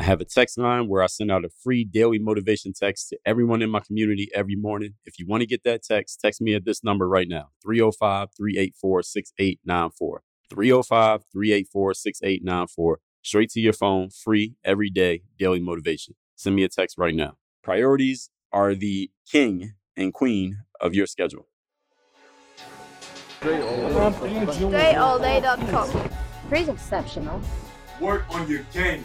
I have a text line where I send out a free daily motivation text to everyone in my community every morning. If you want to get that text, text me at this number right now 305 384 6894. 305 384 6894. Straight to your phone, free, every day, daily motivation. Send me a text right now. Priorities are the king and queen of your schedule. DreAllDay.com. Pretty exceptional. Work on your game.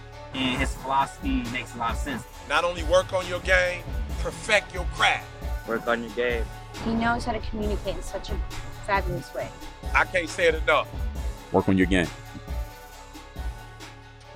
And his philosophy makes a lot of sense. Not only work on your game, perfect your craft. Work on your game. He knows how to communicate in such a fabulous way. I can't say it enough. Work on your game.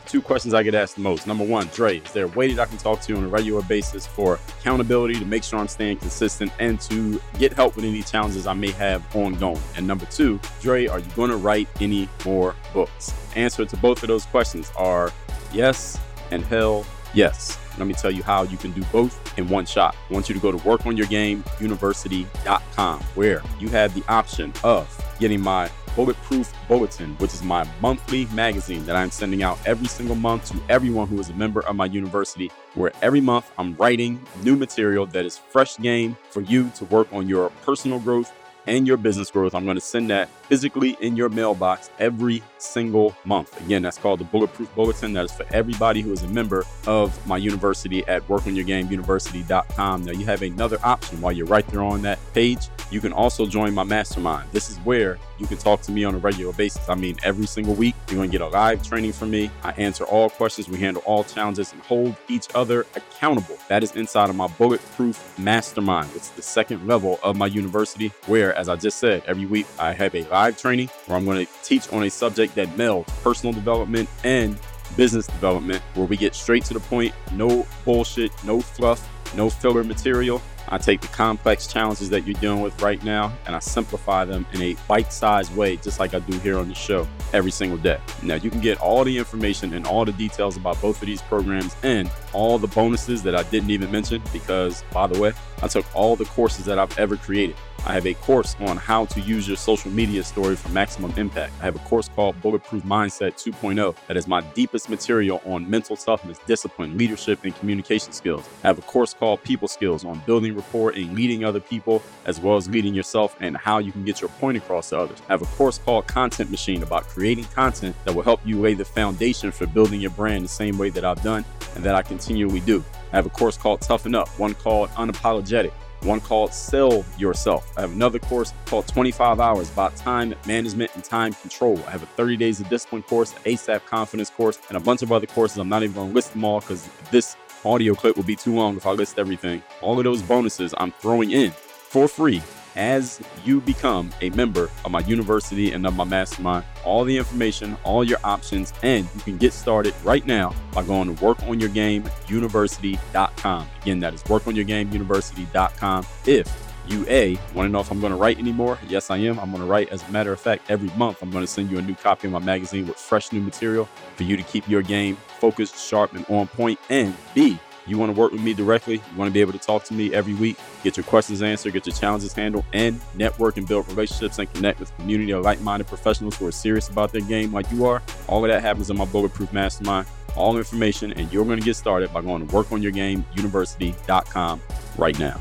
Two questions I get asked the most. Number one, Dre, is there a way that I can talk to you on a regular basis for accountability to make sure I'm staying consistent and to get help with any challenges I may have ongoing? And number two, Dre, are you going to write any more books? Answer to both of those questions are yes and hell yes. Let me tell you how you can do both in one shot. I want you to go to workonyourgameuniversity.com where you have the option of getting my Bulletproof Bulletin, which is my monthly magazine that I'm sending out every single month to everyone who is a member of my university. Where every month I'm writing new material that is fresh game for you to work on your personal growth and your business growth. I'm going to send that physically in your mailbox every single month. Again, that's called the Bulletproof Bulletin. That is for everybody who is a member of my university at workonyourgameuniversity.com. Now, you have another option while you're right there on that page. You can also join my mastermind. This is where you can talk to me on a regular basis. I mean, every single week, you're going to get a live training from me. I answer all questions, we handle all challenges, and hold each other accountable. That is inside of my Bulletproof Mastermind. It's the second level of my university, where, as I just said, every week I have a live training where I'm going to teach on a subject that melds personal development and business development, where we get straight to the point, no bullshit, no fluff, no filler material. I take the complex challenges that you're dealing with right now and I simplify them in a bite sized way, just like I do here on the show every single day. Now, you can get all the information and all the details about both of these programs and all the bonuses that I didn't even mention because, by the way, I took all the courses that I've ever created. I have a course on how to use your social media story for maximum impact. I have a course called Bulletproof Mindset 2.0 that is my deepest material on mental toughness, discipline, leadership, and communication skills. I have a course called People Skills on building rapport and leading other people, as well as leading yourself and how you can get your point across to others. I have a course called Content Machine about creating content that will help you lay the foundation for building your brand the same way that I've done and that I continually do. I have a course called Toughen Up, one called Unapologetic one called Sell Yourself. I have another course called 25 Hours about time management and time control. I have a 30 Days of Discipline course, ASAP Confidence course, and a bunch of other courses. I'm not even going to list them all because this audio clip will be too long if I list everything. All of those bonuses I'm throwing in for free as you become a member of my university and of my mastermind. All the information, all your options, and you can get started right now by going to workonyourgameuniversity.com. Again, that is workonyourgameuniversity.com. If you A, want to know if I'm going to write anymore? Yes, I am. I'm going to write. As a matter of fact, every month I'm going to send you a new copy of my magazine with fresh new material for you to keep your game focused, sharp, and on point. And B, you want to work with me directly, you want to be able to talk to me every week, get your questions answered, get your challenges handled, and network and build relationships and connect with community of like minded professionals who are serious about their game like you are. All of that happens in my Bulletproof Mastermind. All information, and you're going to get started by going to workonyourgameuniversity.com right now.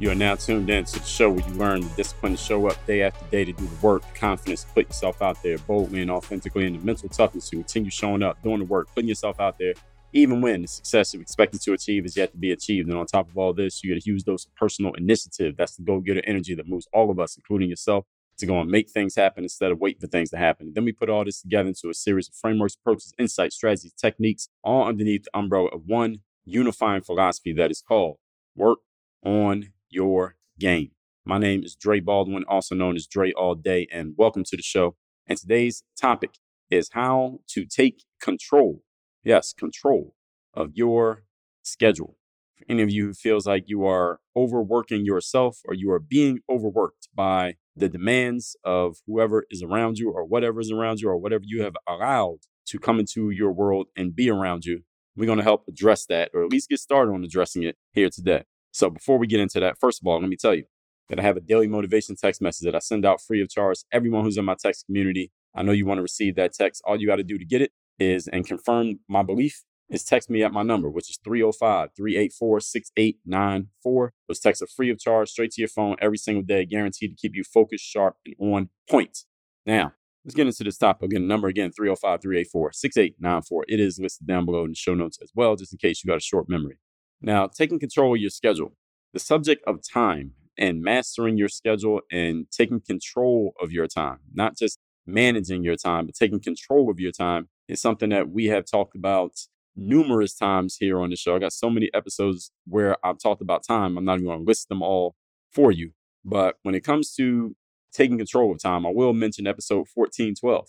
You are now tuned in to the show where you learn the discipline to show up day after day to do the work, the confidence to put yourself out there boldly and authentically, and the mental toughness to continue showing up, doing the work, putting yourself out there even when the success you're expected to achieve is yet to be achieved. And on top of all this, you get a huge dose of personal initiative. That's the go getter energy that moves all of us, including yourself, to go and make things happen instead of waiting for things to happen. And then we put all this together into a series of frameworks, approaches, insights, strategies, techniques, all underneath the umbrella of one unifying philosophy that is called work on your game. My name is Dre Baldwin, also known as Dre All Day, and welcome to the show. And today's topic is how to take control yes, control of your schedule. For any of you who feels like you are overworking yourself or you are being overworked by the demands of whoever is around you or whatever is around you or whatever you have allowed to come into your world and be around you, we're going to help address that or at least get started on addressing it here today. So before we get into that, first of all, let me tell you that I have a daily motivation text message that I send out free of charge. Everyone who's in my text community, I know you want to receive that text. All you got to do to get it is and confirm my belief is text me at my number, which is 305 384 6894. Those texts are free of charge, straight to your phone every single day, guaranteed to keep you focused, sharp, and on point. Now, let's get into this topic. Again, number again, 305 384 6894. It is listed down below in the show notes as well, just in case you got a short memory. Now, taking control of your schedule. The subject of time and mastering your schedule and taking control of your time, not just managing your time, but taking control of your time is something that we have talked about numerous times here on the show. I got so many episodes where I've talked about time. I'm not even going to list them all for you. But when it comes to taking control of time, I will mention episode 1412.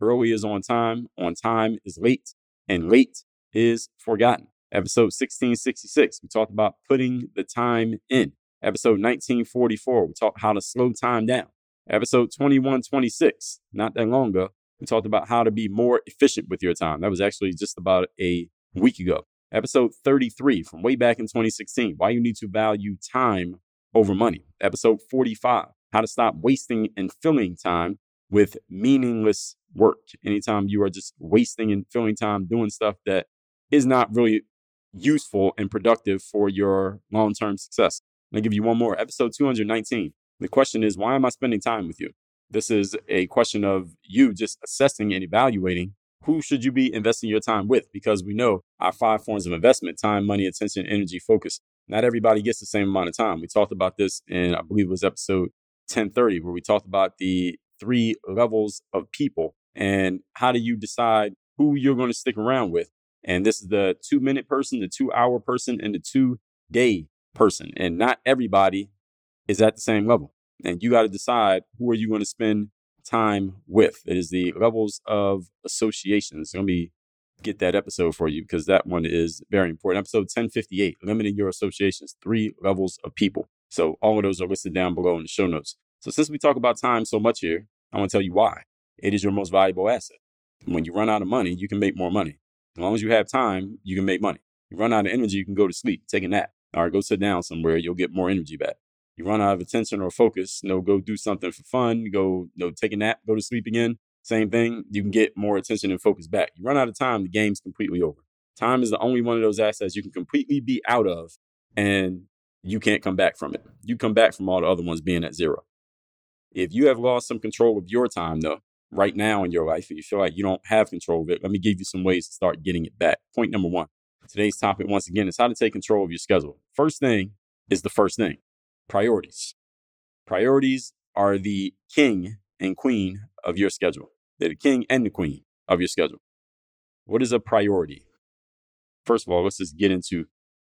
Early is on time, on time is late, and late is forgotten. Episode 1666, we talked about putting the time in. Episode 1944, we talked how to slow time down. Episode 2126, not that long ago, we talked about how to be more efficient with your time. That was actually just about a week ago. Episode 33 from way back in 2016, why you need to value time over money. Episode 45, how to stop wasting and filling time with meaningless work. Anytime you are just wasting and filling time doing stuff that is not really useful and productive for your long term success. I'll give you one more. Episode 219. The question is, why am I spending time with you? This is a question of you just assessing and evaluating who should you be investing your time with because we know our five forms of investment time money attention energy focus not everybody gets the same amount of time we talked about this in i believe it was episode 1030 where we talked about the three levels of people and how do you decide who you're going to stick around with and this is the two minute person the two hour person and the two day person and not everybody is at the same level and you got to decide who are you going to spend time with. It is the levels of associations. Let me get that episode for you because that one is very important. Episode 1058, limiting your associations, three levels of people. So all of those are listed down below in the show notes. So since we talk about time so much here, I want to tell you why. It is your most valuable asset. When you run out of money, you can make more money. As long as you have time, you can make money. You run out of energy, you can go to sleep, take a nap. All right, go sit down somewhere, you'll get more energy back you run out of attention or focus, you know, go do something for fun, go, you know, take a nap, go to sleep again. Same thing, you can get more attention and focus back. You run out of time, the game's completely over. Time is the only one of those assets you can completely be out of and you can't come back from it. You come back from all the other ones being at zero. If you have lost some control of your time, though, right now in your life, and you feel like you don't have control of it, let me give you some ways to start getting it back. Point number one today's topic, once again, is how to take control of your schedule. First thing is the first thing priorities. Priorities are the king and queen of your schedule. They're the king and the queen of your schedule. What is a priority? First of all, let's just get into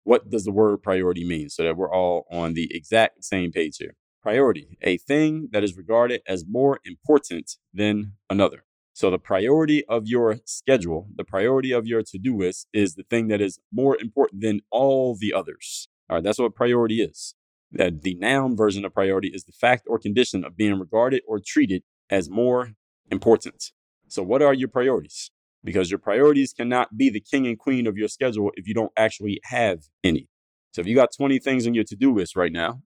what does the word priority mean so that we're all on the exact same page here. Priority, a thing that is regarded as more important than another. So the priority of your schedule, the priority of your to-do list is the thing that is more important than all the others. All right, that's what priority is that the noun version of priority is the fact or condition of being regarded or treated as more important. So, what are your priorities? Because your priorities cannot be the king and queen of your schedule if you don't actually have any. So, if you got 20 things on your to do list right now,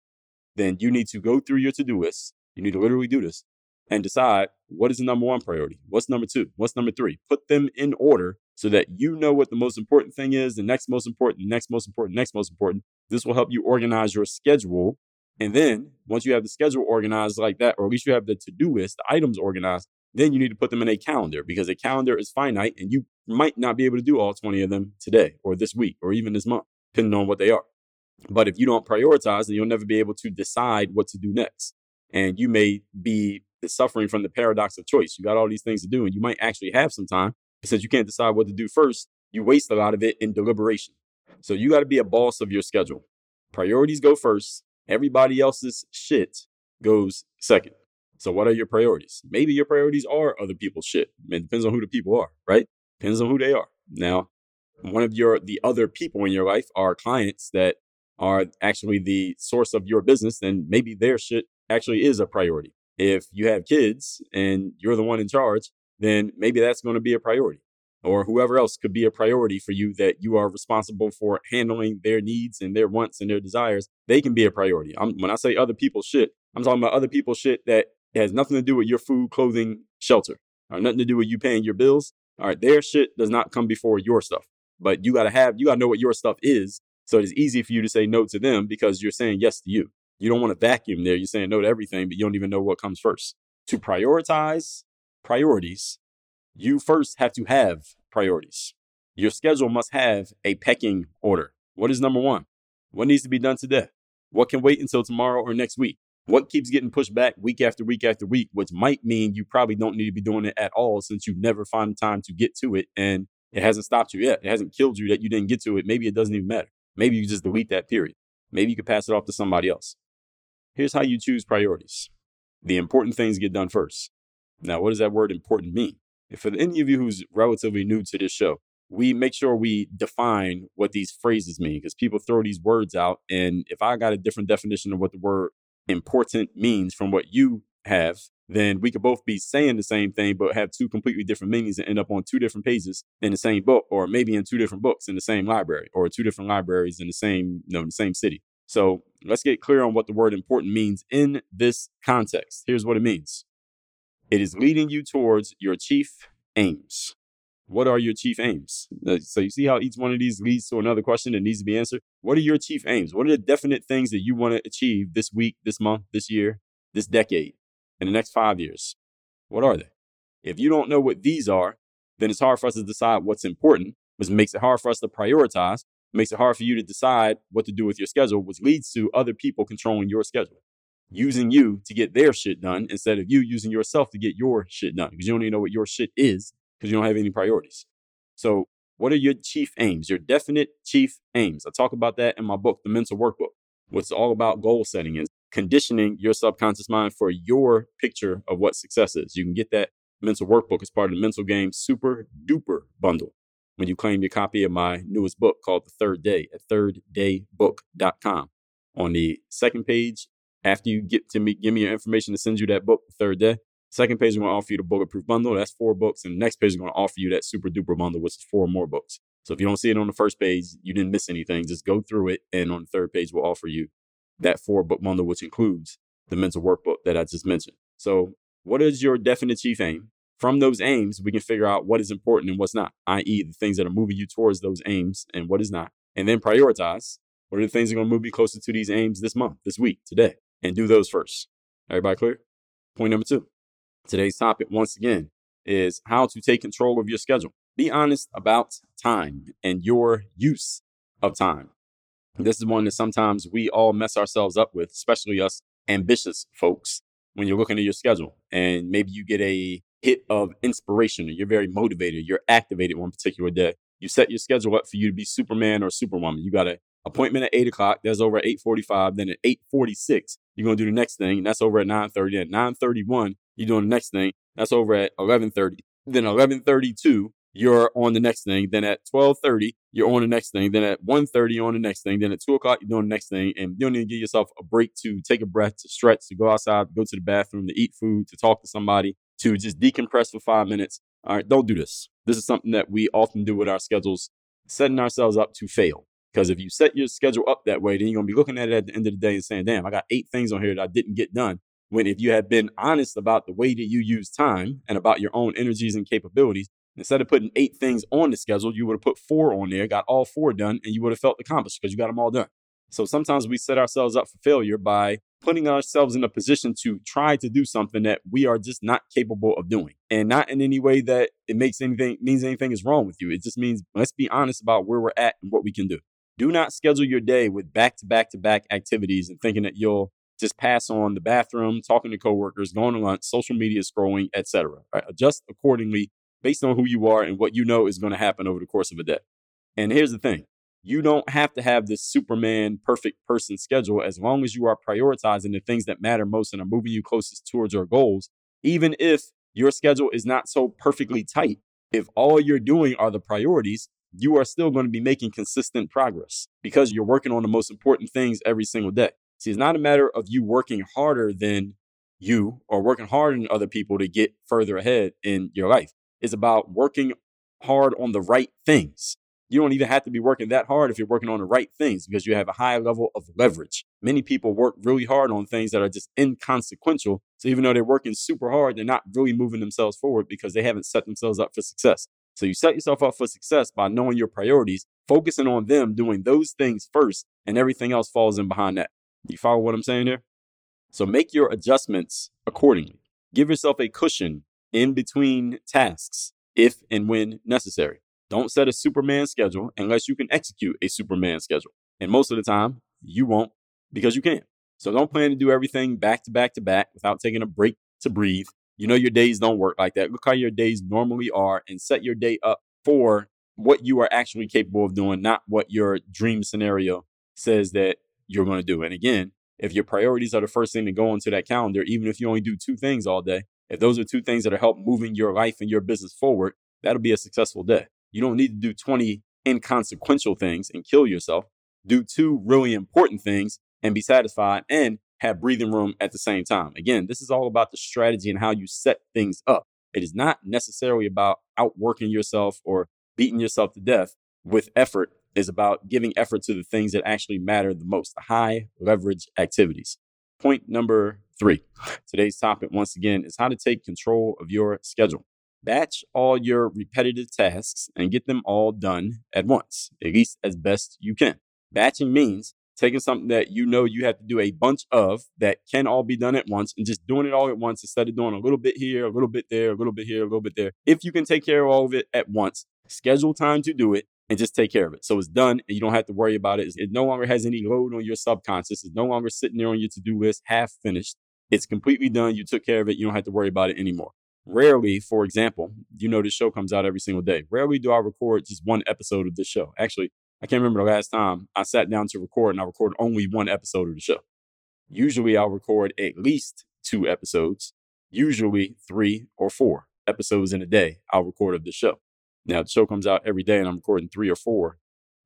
then you need to go through your to do list. You need to literally do this and decide what is the number one priority? What's number two? What's number three? Put them in order so that you know what the most important thing is, the next most important, the next most important, next most important. This will help you organize your schedule. And then once you have the schedule organized like that, or at least you have the to do list, the items organized, then you need to put them in a calendar because a calendar is finite and you might not be able to do all 20 of them today or this week or even this month, depending on what they are. But if you don't prioritize, then you'll never be able to decide what to do next. And you may be suffering from the paradox of choice. You got all these things to do and you might actually have some time, but since you can't decide what to do first, you waste a lot of it in deliberation. So you got to be a boss of your schedule. Priorities go first. Everybody else's shit goes second. So what are your priorities? Maybe your priorities are other people's shit. It depends on who the people are, right? Depends on who they are. Now, one of your the other people in your life are clients that are actually the source of your business, then maybe their shit actually is a priority. If you have kids and you're the one in charge, then maybe that's going to be a priority. Or whoever else could be a priority for you that you are responsible for handling their needs and their wants and their desires. They can be a priority. I'm, when I say other people's shit, I'm talking about other people's shit that has nothing to do with your food, clothing, shelter, or nothing to do with you paying your bills. All right, their shit does not come before your stuff. But you gotta have, you gotta know what your stuff is. So it's easy for you to say no to them because you're saying yes to you. You don't want to vacuum there. You're saying no to everything, but you don't even know what comes first. To prioritize priorities, you first have to have priorities. Your schedule must have a pecking order. What is number one? What needs to be done today? What can wait until tomorrow or next week? What keeps getting pushed back week after week after week, which might mean you probably don't need to be doing it at all since you never find time to get to it and it hasn't stopped you yet. It hasn't killed you that you didn't get to it. Maybe it doesn't even matter. Maybe you just delete that period. Maybe you could pass it off to somebody else. Here's how you choose priorities. The important things get done first. Now, what does that word important mean? For any of you who's relatively new to this show, we make sure we define what these phrases mean because people throw these words out. And if I got a different definition of what the word important means from what you have, then we could both be saying the same thing, but have two completely different meanings and end up on two different pages in the same book, or maybe in two different books in the same library, or two different libraries in the same, you know, the same city. So let's get clear on what the word important means in this context. Here's what it means it is leading you towards your chief aims. What are your chief aims? Uh, so you see how each one of these leads to another question that needs to be answered? What are your chief aims? What are the definite things that you want to achieve this week, this month, this year, this decade, in the next five years? What are they? If you don't know what these are, then it's hard for us to decide what's important, which makes it hard for us to prioritize, makes it hard for you to decide what to do with your schedule, which leads to other people controlling your schedule, using you to get their shit done instead of you using yourself to get your shit done because you don't even know what your shit is because you don't have any priorities. So, what are your chief aims, your definite chief aims? I talk about that in my book, The Mental Workbook, what's all about goal setting is conditioning your subconscious mind for your picture of what success is. You can get that mental workbook as part of the mental game super duper bundle when you claim your copy of my newest book called The Third Day at thirddaybook.com. On the second page, after you get to me, give me your information to send you that book, The Third Day. Second page, we're going to offer you the bulletproof bundle. That's four books. And the next page, we're going to offer you that super duper bundle, which is four more books. So if you don't see it on the first page, you didn't miss anything. Just go through it. And on the third page, we'll offer you that four book bundle, which includes the mental workbook that I just mentioned. So, what is your definite chief aim? From those aims, we can figure out what is important and what's not, i.e., the things that are moving you towards those aims and what is not. And then prioritize what are the things that are going to move you closer to these aims this month, this week, today, and do those first. Everybody clear? Point number two. Today's topic, once again, is how to take control of your schedule. Be honest about time and your use of time. This is one that sometimes we all mess ourselves up with, especially us ambitious folks, when you're looking at your schedule and maybe you get a hit of inspiration or you're very motivated, you're activated one particular day. You set your schedule up for you to be Superman or Superwoman. You got an appointment at eight o'clock. That's over at eight forty-five. Then at eight forty-six, you're gonna do the next thing. And that's over at nine thirty. At nine thirty-one, you're doing the next thing. That's over at eleven thirty. Then eleven thirty-two, you're on the next thing. Then at 12:30, you're on the next thing. Then at 1:30, you're on the next thing. Then at two o'clock, you're doing the next thing. And you don't need to give yourself a break to take a breath, to stretch, to go outside, go to the bathroom, to eat food, to talk to somebody, to just decompress for five minutes. All right, don't do this. This is something that we often do with our schedules, setting ourselves up to fail. Because if you set your schedule up that way, then you're gonna be looking at it at the end of the day and saying, "Damn, I got eight things on here that I didn't get done." When if you had been honest about the way that you use time and about your own energies and capabilities, instead of putting eight things on the schedule, you would have put four on there, got all four done, and you would have felt accomplished because you got them all done. So sometimes we set ourselves up for failure by putting ourselves in a position to try to do something that we are just not capable of doing. And not in any way that it makes anything means anything is wrong with you. It just means let's be honest about where we're at and what we can do. Do not schedule your day with back to back to back activities and thinking that you'll just pass on the bathroom, talking to coworkers, going to lunch, social media scrolling, etc. Right? Adjust accordingly based on who you are and what you know is going to happen over the course of a day. And here's the thing. You don't have to have this Superman perfect person schedule as long as you are prioritizing the things that matter most and are moving you closest towards your goals, even if your schedule is not so perfectly tight. If all you're doing are the priorities, you are still going to be making consistent progress because you're working on the most important things every single day. See, it's not a matter of you working harder than you or working harder than other people to get further ahead in your life. It's about working hard on the right things. You don't even have to be working that hard if you're working on the right things because you have a high level of leverage. Many people work really hard on things that are just inconsequential. So even though they're working super hard, they're not really moving themselves forward because they haven't set themselves up for success. So you set yourself up for success by knowing your priorities, focusing on them, doing those things first, and everything else falls in behind that. You follow what I'm saying here? So make your adjustments accordingly. Give yourself a cushion in between tasks if and when necessary. Don't set a Superman schedule unless you can execute a Superman schedule. And most of the time, you won't because you can't. So don't plan to do everything back to back to back without taking a break to breathe. You know your days don't work like that. Look how your days normally are and set your day up for what you are actually capable of doing, not what your dream scenario says that you're going to do. And again, if your priorities are the first thing to go into that calendar, even if you only do two things all day, if those are two things that are help moving your life and your business forward, that'll be a successful day. You don't need to do 20 inconsequential things and kill yourself. Do two really important things and be satisfied and have breathing room at the same time. Again, this is all about the strategy and how you set things up. It is not necessarily about outworking yourself or beating yourself to death with effort. Is about giving effort to the things that actually matter the most, the high leverage activities. Point number three. Today's topic, once again, is how to take control of your schedule. Batch all your repetitive tasks and get them all done at once, at least as best you can. Batching means taking something that you know you have to do a bunch of that can all be done at once and just doing it all at once instead of doing a little bit here, a little bit there, a little bit here, a little bit there. If you can take care of all of it at once, schedule time to do it and just take care of it. So it's done and you don't have to worry about it. It no longer has any load on your subconscious. It's no longer sitting there on your to do list half finished. It's completely done. You took care of it. You don't have to worry about it anymore. Rarely, for example, you know, this show comes out every single day. Rarely do I record just one episode of this show. Actually, I can't remember the last time I sat down to record and I recorded only one episode of the show. Usually I'll record at least two episodes, usually three or four episodes in a day I'll record of the show. Now the show comes out every day and I'm recording three or four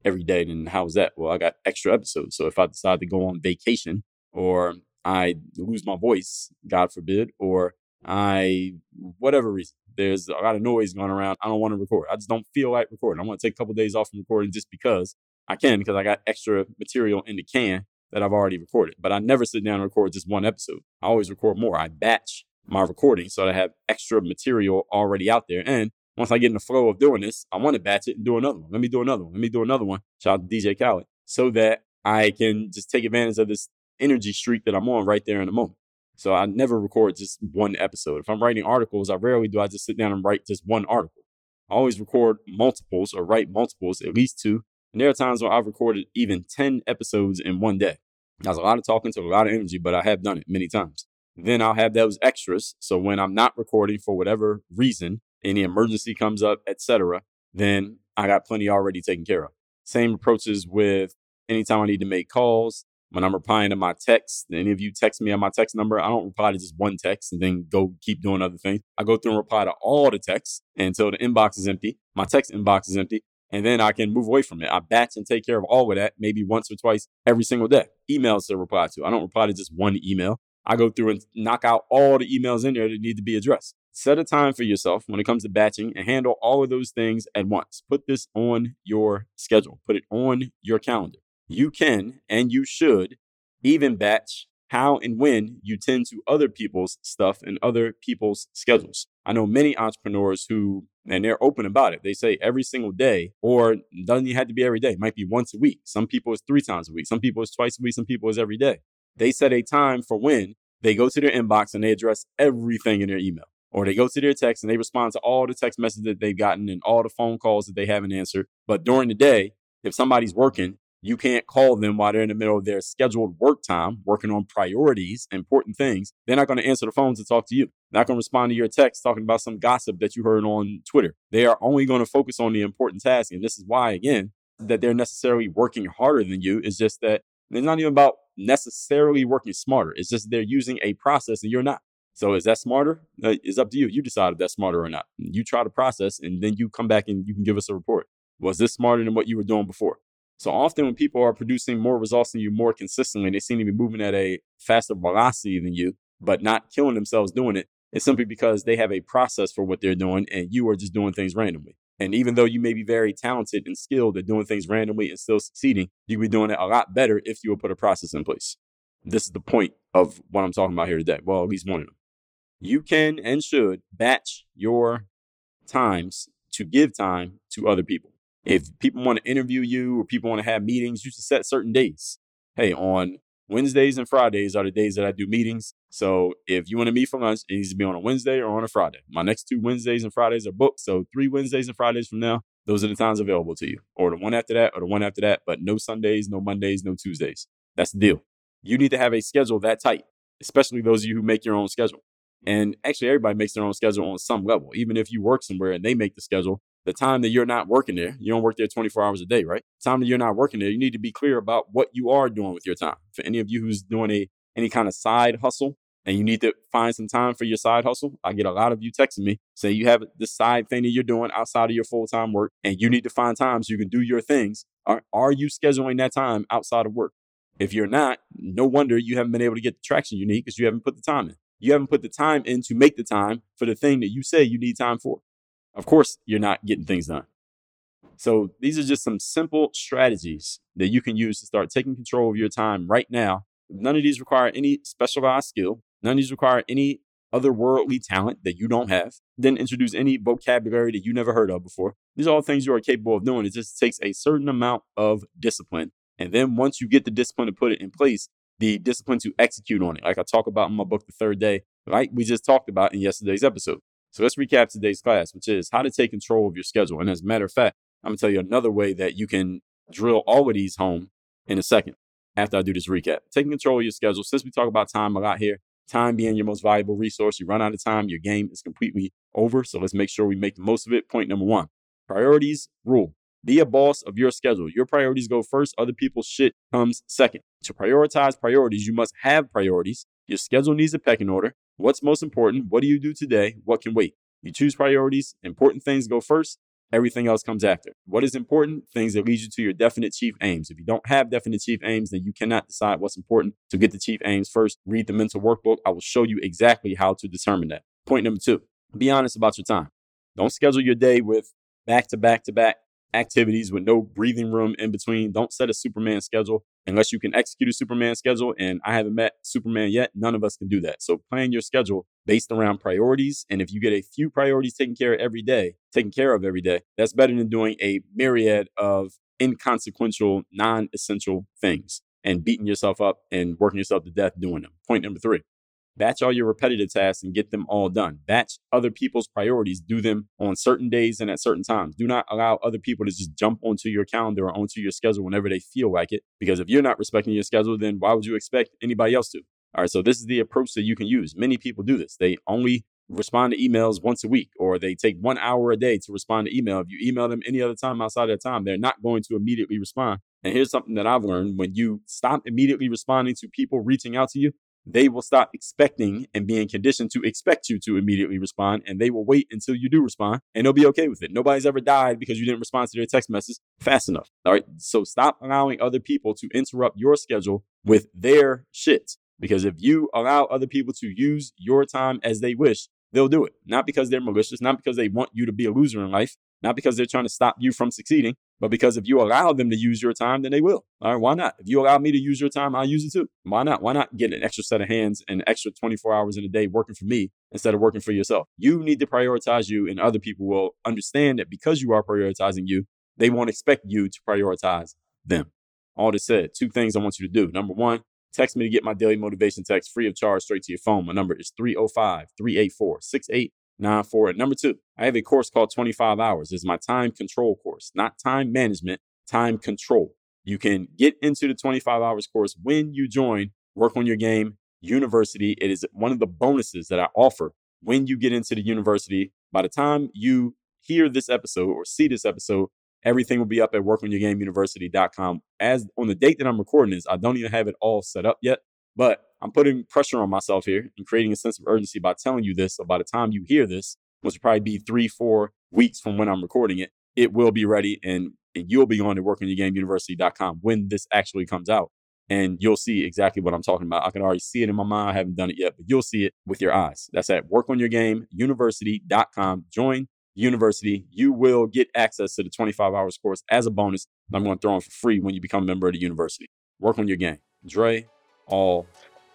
every day. Then how's that? Well, I got extra episodes. So if I decide to go on vacation or I lose my voice, God forbid, or I, whatever reason, there's a lot of noise going around. I don't want to record. I just don't feel like recording. I want to take a couple of days off from recording just because I can, because I got extra material in the can that I've already recorded. But I never sit down and record just one episode. I always record more. I batch my recording so that I have extra material already out there. And once I get in the flow of doing this, I want to batch it and do another one. Let me do another one. Let me do another one. Shout out to DJ Khaled. So that I can just take advantage of this energy streak that I'm on right there in the moment. So I never record just one episode. If I'm writing articles, I rarely do I just sit down and write just one article. I always record multiples or write multiples, at least two. And there are times where I've recorded even 10 episodes in one day. That's a lot of talking to a lot of energy, but I have done it many times. Then I'll have those extras. So when I'm not recording for whatever reason, any emergency comes up, etc., then I got plenty already taken care of. Same approaches with anytime I need to make calls, when I'm replying to my text, any of you text me on my text number, I don't reply to just one text and then go keep doing other things. I go through and reply to all the texts until the inbox is empty. My text inbox is empty. And then I can move away from it. I batch and take care of all of that maybe once or twice every single day. Emails to reply to. I don't reply to just one email. I go through and knock out all the emails in there that need to be addressed. Set a time for yourself when it comes to batching and handle all of those things at once. Put this on your schedule, put it on your calendar you can and you should even batch how and when you tend to other people's stuff and other people's schedules. I know many entrepreneurs who, and they're open about it. They say every single day, or doesn't have to be every day. It might be once a week. Some people it's three times a week. Some people it's twice a week. Some people it's every day. They set a time for when they go to their inbox and they address everything in their email. Or they go to their text and they respond to all the text messages that they've gotten and all the phone calls that they haven't answered. But during the day, if somebody's working, you can't call them while they're in the middle of their scheduled work time, working on priorities, important things. They're not going to answer the phones to talk to you. They're not going to respond to your text talking about some gossip that you heard on Twitter. They are only going to focus on the important task. And this is why, again, that they're necessarily working harder than you. Is just that it's not even about necessarily working smarter. It's just they're using a process and you're not. So is that smarter? Uh, it's up to you. You decide if that's smarter or not. You try the process and then you come back and you can give us a report. Was this smarter than what you were doing before? So often when people are producing more results than you more consistently, they seem to be moving at a faster velocity than you, but not killing themselves doing it. It's simply because they have a process for what they're doing and you are just doing things randomly. And even though you may be very talented and skilled at doing things randomly and still succeeding, you would be doing it a lot better if you would put a process in place. This is the point of what I'm talking about here today. Well, at least one of them. You can and should batch your times to give time to other people. If people want to interview you or people want to have meetings, you should set certain days. Hey, on Wednesdays and Fridays are the days that I do meetings. So if you want to meet for lunch, it needs to be on a Wednesday or on a Friday. My next two Wednesdays and Fridays are booked. So three Wednesdays and Fridays from now, those are the times available to you. Or the one after that, or the one after that, but no Sundays, no Mondays, no Tuesdays. That's the deal. You need to have a schedule that tight, especially those of you who make your own schedule. And actually, everybody makes their own schedule on some level. Even if you work somewhere and they make the schedule, the time that you're not working there, you don't work there 24 hours a day, right? The time that you're not working there, you need to be clear about what you are doing with your time. For any of you who's doing a any kind of side hustle and you need to find some time for your side hustle, I get a lot of you texting me saying you have this side thing that you're doing outside of your full time work and you need to find time so you can do your things. Are, are you scheduling that time outside of work? If you're not, no wonder you haven't been able to get the traction you need because you haven't put the time in. You haven't put the time in to make the time for the thing that you say you need time for. Of course, you're not getting things done. So these are just some simple strategies that you can use to start taking control of your time right now. None of these require any specialized skill. None of these require any otherworldly talent that you don't have. Didn't introduce any vocabulary that you never heard of before. These are all things you are capable of doing. It just takes a certain amount of discipline. And then once you get the discipline to put it in place, the discipline to execute on it. Like I talk about in my book, The Third Day, like we just talked about in yesterday's episode. So let's recap today's class, which is how to take control of your schedule. And as a matter of fact, I'm going to tell you another way that you can drill all of these home in a second after I do this recap. Taking control of your schedule. Since we talk about time a lot here, time being your most valuable resource, you run out of time, your game is completely over. So let's make sure we make the most of it. Point number one priorities rule. Be a boss of your schedule. Your priorities go first, other people's shit comes second. To prioritize priorities, you must have priorities. Your schedule needs a pecking order. What's most important? What do you do today? What can wait? You choose priorities. Important things go first. Everything else comes after. What is important? Things that lead you to your definite chief aims. If you don't have definite chief aims, then you cannot decide what's important. To get the chief aims first, read the mental workbook. I will show you exactly how to determine that. Point number two, be honest about your time. Don't schedule your day with back to back to back activities with no breathing room in between. Don't set a Superman schedule unless you can execute a Superman schedule. And I haven't met Superman yet. None of us can do that. So plan your schedule based around priorities. And if you get a few priorities taken care of every day, taken care of every day, that's better than doing a myriad of inconsequential, non-essential things and beating yourself up and working yourself to death doing them. Point number three. Batch all your repetitive tasks and get them all done. Batch other people's priorities. Do them on certain days and at certain times. Do not allow other people to just jump onto your calendar or onto your schedule whenever they feel like it. Because if you're not respecting your schedule, then why would you expect anybody else to? All right, so this is the approach that you can use. Many people do this. They only respond to emails once a week, or they take one hour a day to respond to email. If you email them any other time outside of that time, they're not going to immediately respond. And here's something that I've learned when you stop immediately responding to people reaching out to you, they will stop expecting and being conditioned to expect you to immediately respond. And they will wait until you do respond and they'll be okay with it. Nobody's ever died because you didn't respond to their text message fast enough. All right. So stop allowing other people to interrupt your schedule with their shit. Because if you allow other people to use your time as they wish, they'll do it. Not because they're malicious, not because they want you to be a loser in life, not because they're trying to stop you from succeeding, but because if you allow them to use your time, then they will. All right, why not? If you allow me to use your time, I'll use it too. Why not? Why not get an extra set of hands and extra 24 hours in a day working for me instead of working for yourself? You need to prioritize you, and other people will understand that because you are prioritizing you, they won't expect you to prioritize them. All this said, two things I want you to do. Number one, text me to get my daily motivation text free of charge straight to your phone. My number is 305 384 nine four. And number two, I have a course called 25 Hours. It's my time control course, not time management, time control. You can get into the 25 hours course when you join Work on Your Game University. It is one of the bonuses that I offer when you get into the university. By the time you hear this episode or see this episode, everything will be up at workonyourgameuniversity.com. As on the date that I'm recording this, I don't even have it all set up yet, but I'm putting pressure on myself here and creating a sense of urgency by telling you this. So by the time you hear this, which will probably be three, four weeks from when I'm recording it, it will be ready and, and you'll be on to workonyourgameuniversity.com when this actually comes out. And you'll see exactly what I'm talking about. I can already see it in my mind. I haven't done it yet, but you'll see it with your eyes. That's at workonyourgameuniversity.com. Join university. You will get access to the 25 hours course as a bonus. I'm going to throw in for free when you become a member of the university. Work on your game. Dre, all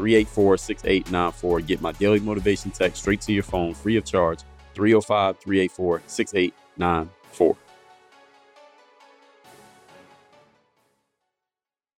384 6894. Get my daily motivation text straight to your phone free of charge 305 384 6894.